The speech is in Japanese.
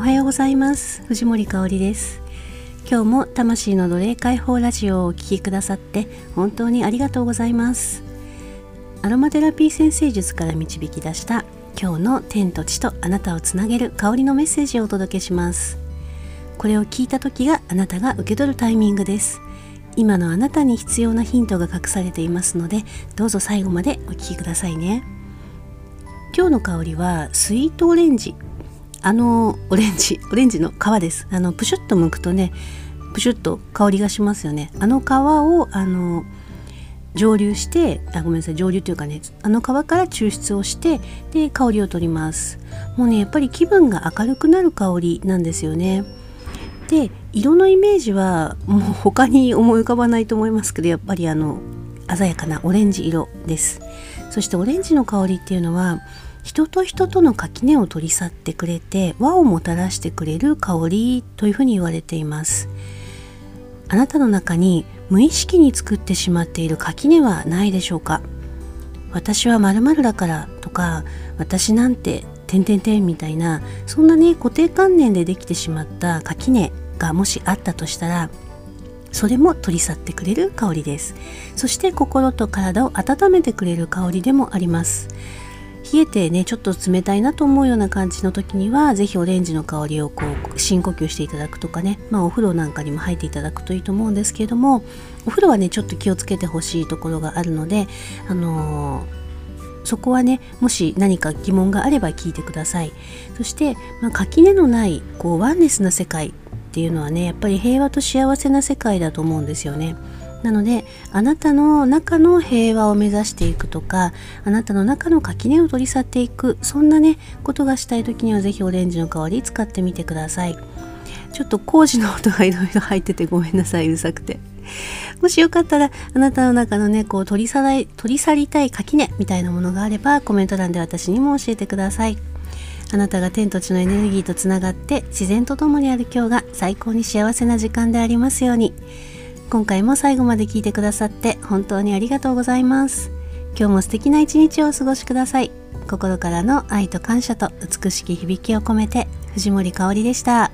おはようございます。藤森香里です。今日も魂の奴隷解放ラジオをお聴きくださって本当にありがとうございます。アロマテラピー先生術から導き出した今日の天と地とあなたをつなげる香りのメッセージをお届けします。これを聞いた時があなたが受け取るタイミングです。今のあなたに必要なヒントが隠されていますのでどうぞ最後までお聴きくださいね。今日の香りはスイートオレンジあのオレンジオレンジの皮です。あのプシュッと剥くとねプシュッと香りがしますよね。あの皮をあの蒸留してあごめんなさい蒸留というかねあの皮から抽出をしてで香りを取ります。もうねやっぱり気分が明るくなる香りなんですよね。で色のイメージはもう他に思い浮かばないと思いますけどやっぱりあの鮮やかなオレンジ色です。そしてオレンジの香りっていうのは人と人との垣根を取り去ってくれて和をもたらしてくれる香りというふうに言われています。あなたの中に無意識に作ってしまっている垣根はないでしょうか？私はまるだからとか私なんて点々点みたいなそんなね固定観念でできてしまった垣根がもしあったとしたらそれも取り去ってくれる香りです。そして心と体を温めてくれる香りでもあります。冷えてねちょっと冷たいなと思うような感じの時には是非オレンジの香りをこう深呼吸していただくとかね。まあお風呂なんかにも入っていただくといいと思うんですけれどもお風呂はねちょっと気をつけてほしいところがあるのであのーそこはねもし何か疑問があれば聞いてください。そして、まあ、垣根のないこうワンネスな世界っていうのはねやっぱり平和と幸せな世界だと思うんですよね。なのであなたの中の平和を目指していくとかあなたの中の垣根を取り去っていくそんなねことがしたい時には是非オレンジの香り使ってみてください。ちょっと工事の音がいろいろ入っててごめんなさいうるさくて。もしよかったらあなたの中のねこう取り去り取り去りたい垣根みたいなものがあればコメント欄で私にも教えてください。あなたが天と地のエネルギーとつながって自然と共にある今日が最高に幸せな時間でありますように。今回も最後まで聞いてくださって本当にありがとうございます。今日も素敵な一日をお過ごしください。心からの愛と感謝と美しき響きを込めて藤森かおりでした。